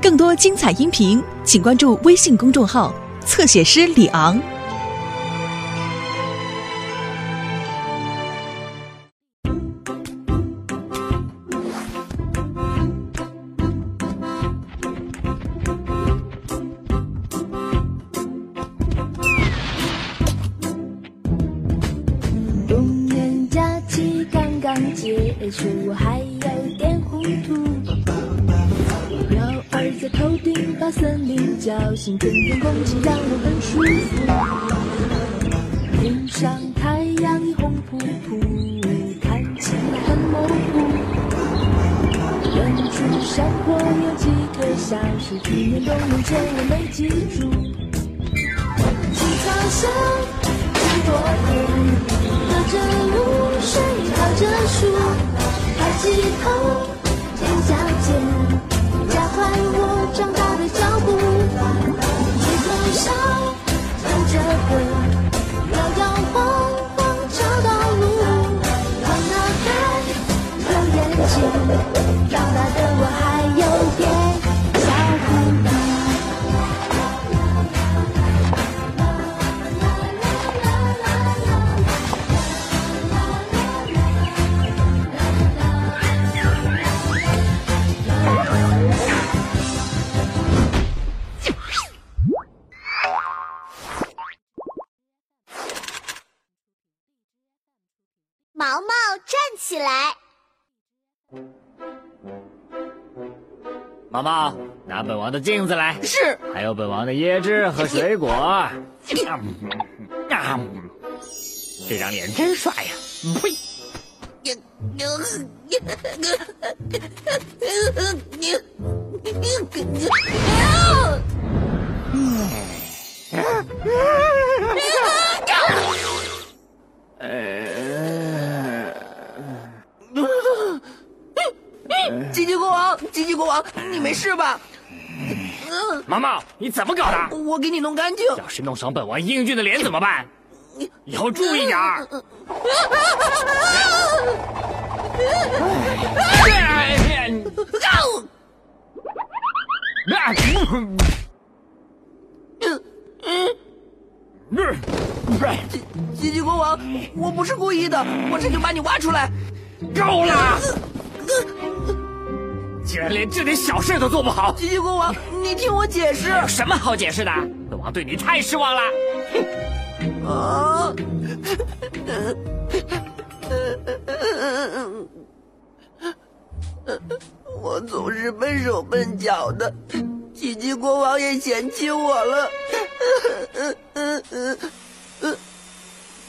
更多精彩音频，请关注微信公众号“侧写师李昂”。五年假期刚刚结束，我还有点糊涂。鸟儿在头顶把森林叫醒，春天空气让我很舒服。天上太阳已红扑扑，看起来很模糊。远处山坡有几棵小树，去年冬眠前我没记住。青草上很多人。隔着露水，靠着树，抬起头，尖叫尖，world 起来，毛毛，拿本王的镜子来，是还有本王的椰汁和水果。啊这张脸真帅呀！呸！你怎么搞的？我给你弄干净。要是弄伤本王英俊的脸怎么办？以后注意点儿。吉吉国王，我不是故意的，我这就把你挖出来。够了！竟然连这点小事都做不好，吉吉国王，你听我解释。有什么好解释的？本王对你太失望了。啊！我总是笨手笨脚的，吉吉国王也嫌弃我了。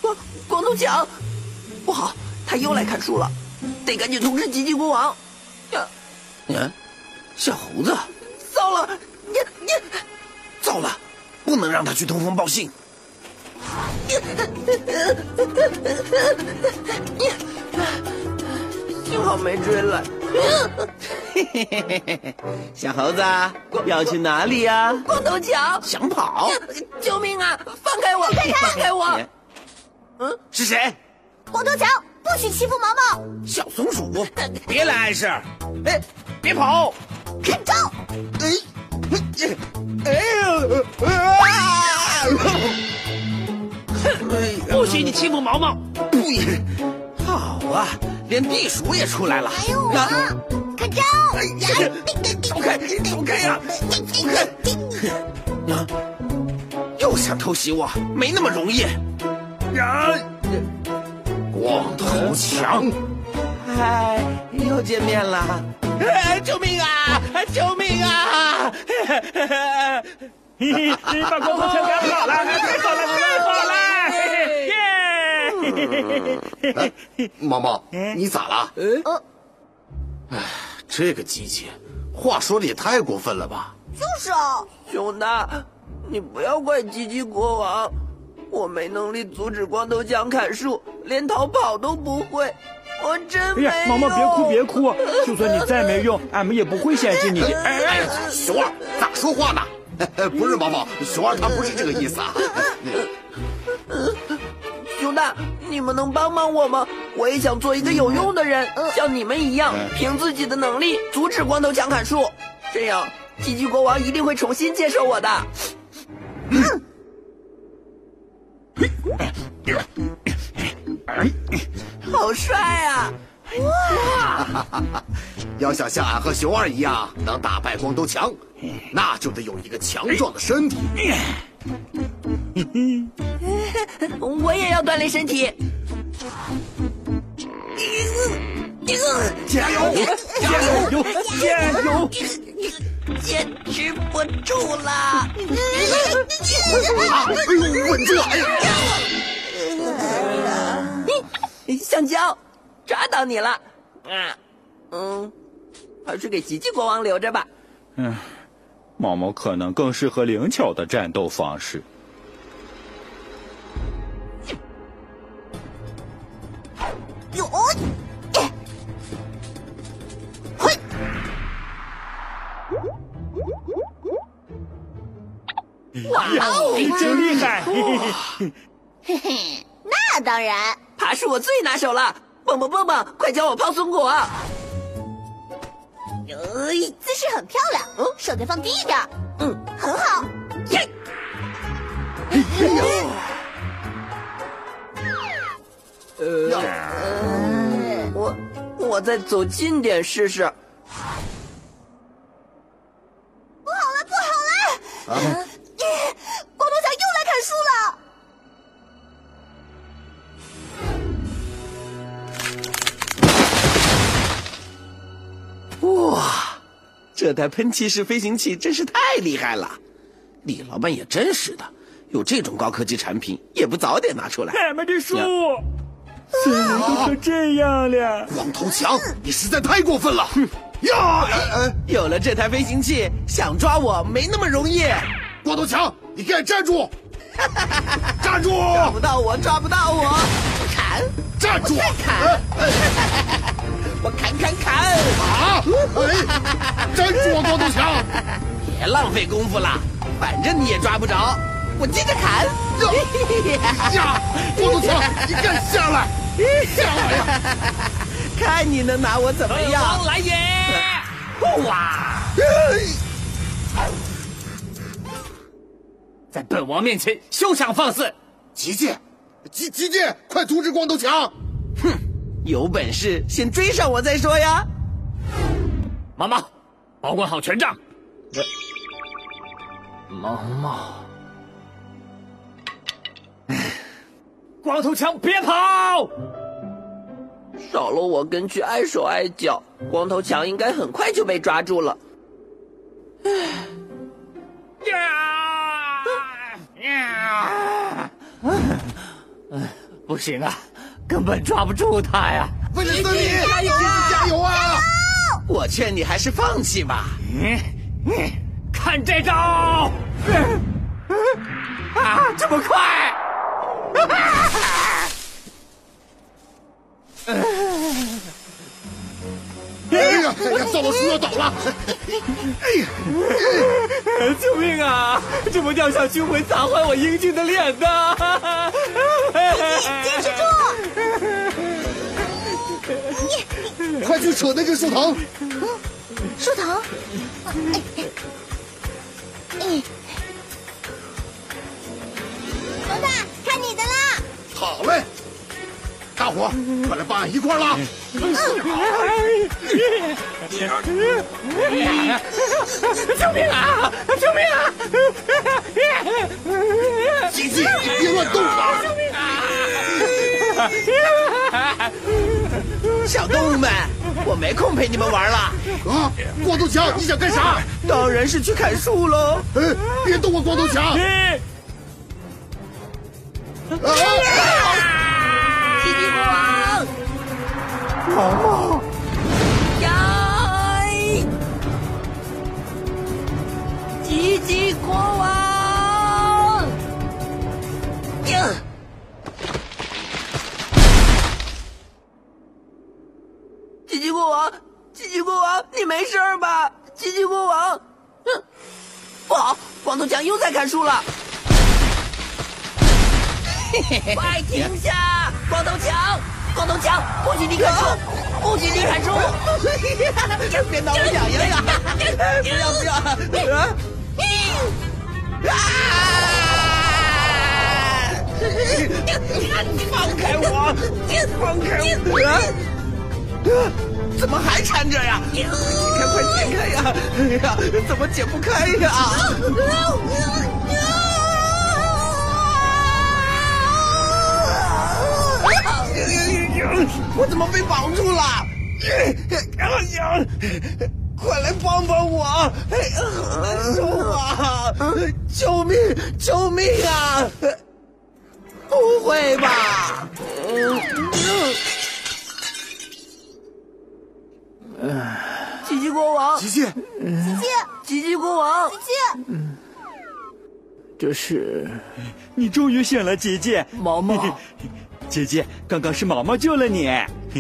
光光头强，不好，他又来砍树了，得赶紧通知吉吉国王。呀，嗯，小猴子，糟了！你你，糟了，不能让他去通风报信。你幸好没追来。小猴子要去哪里呀？光头强，想跑？救命啊！放开我！放开我！嗯，是谁？光头强，不许欺负毛毛！小松鼠，别来碍事！哎，别跑！看招！哎，哎呀！不许你欺负毛毛！呸！好啊，连地鼠也出来了。还有我，看招！哎呀，走开，走开呀！走开！啊！又想偷袭我，没那么容易。呀！光头强，哎，又见面了！哎，救命啊！救命啊！嘿嘿把光头强赶跑了，太好了，太好了！耶！毛毛，你咋了？呃，哎，这个机器，话说的也太过分了吧？就是啊，熊大，你不要怪吉吉国王，我没能力阻止光头强砍树，连逃跑都不会。我真没有。哎呀，毛毛别哭别哭，就算你再没用，俺们也不会嫌弃你的。哎哎，熊二咋说话呢？不是毛毛，熊二他不是这个意思啊。熊大，你们能帮帮我吗？我也想做一个有用的人，像你们一样，凭自己的能力阻止光头强砍树，这样吉吉国王一定会重新接受我的。好帅啊！哇要想像俺和熊二一样能打败光头强，那就得有一个强壮的身体。我也要锻炼身体。加油！加油！加油！坚持不住了！啊！稳住！哎呀！香蕉，抓到你了！啊嗯，还是给吉吉国王留着吧。嗯，毛毛可能更适合灵巧的战斗方式。哇哦，真厉害！嘿嘿，那当然，爬是我最拿手了。蹦蹦蹦蹦，快教我抛松果！呃，姿势很漂亮，嗯，手再放低一点，嗯，很好。耶！哎呦！呃，我我再走近点试试。这台喷气式飞行器真是太厉害了！李老板也真是的，有这种高科技产品，也不早点拿出来。俺们的树。怎么都成这样了？光头强，你实在太过分了！哼呀！有了这台飞行器，想抓我没那么容易。光头强，你给俺站住！站住！抓不到我，抓不到我！砍！站住！砍！我砍砍砍！啊！哎！站住我，光头强！别浪费功夫了，反正你也抓不着，我接着砍！呀！光头强，你敢下来！下来呀！看你能拿我怎么样！来也！哇！在本王面前休想放肆！吉吉，吉吉吉，快阻止光头强！哼，有本事先追上我再说呀！毛毛，保管好权杖。毛毛。光头强，别跑！少了我跟去碍手碍脚，光头强应该很快就被抓住了。呀呀！不行啊，根本抓不住他呀！为了森林，加油啊！加油啊！我劝你还是放弃吧。嗯嗯，看这招！啊，这么快！哎呀！哎呀！糟了，树要倒了！哎呀！救命啊！这不掉下去会砸坏我英俊的脸的！坚持住！快去扯那根树藤！树藤？哎！老大，看你的啦！好嘞！大伙，快来帮俺一块拉！救命啊！救命啊！吉吉，你别乱动啊！救命啊！小动物们，我没空陪你们玩了。啊！光头强，你想干啥？当然是去砍树喽！哎，别动我，光头强！啊！吉吉国王，毛毛，呀！吉吉国王，没事吧？吉吉国王，嗯，不好，光头强又在砍树了。快停下！光头强，光头强，不许你砍树，不许你砍树！别挠我痒痒呀！不要不要！啊！啊！放开我！放开我！啊！怎么还缠着呀？解开，快解开呀！哎呀，怎么解不开呀？我怎么被绑住了？哎呀！快来帮帮我！哎，好难受啊！救命！救命啊！不会吧？吉吉国王，吉吉，吉吉，吉吉国王，吉吉，这是你终于醒了，吉吉。毛毛，姐姐，刚刚是毛毛救了你。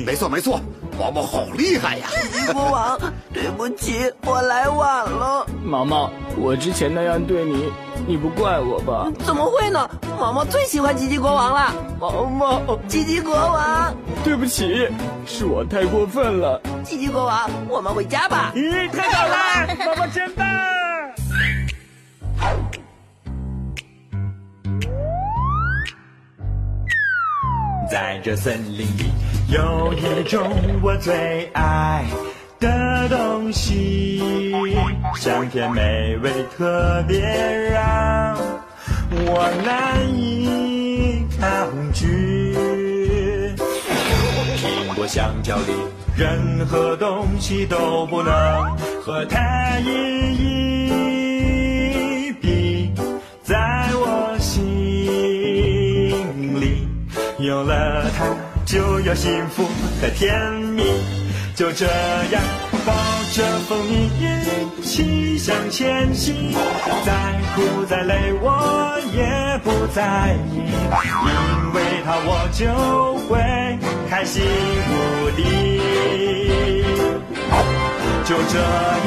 没错没错，毛毛好厉害呀！吉吉国王，对不起，我来晚了。毛毛，我之前那样对你，你不怪我吧？怎么会呢？毛毛最喜欢吉吉国王了。毛毛，吉吉国王，对不起，是我太过分了。吉吉国王，我们回家吧。咦，太好了，毛毛真棒！在这森林里，有一种我最爱的东西，香甜美味，特别让我难以抗拒。苹果、香蕉里，任何东西都不能和它一一比，在我心里。有了它，就有幸福和甜蜜。就这样抱着蜂蜜一起向前行，再苦再累我也不在意，因为它我就会开心无敌。就这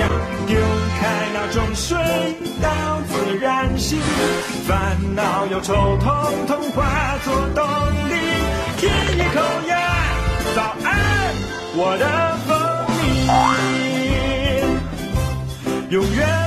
样丢开那种睡到自然醒，烦恼忧愁统统化作动力。舔一口呀，早安，我的蜂蜜，永远。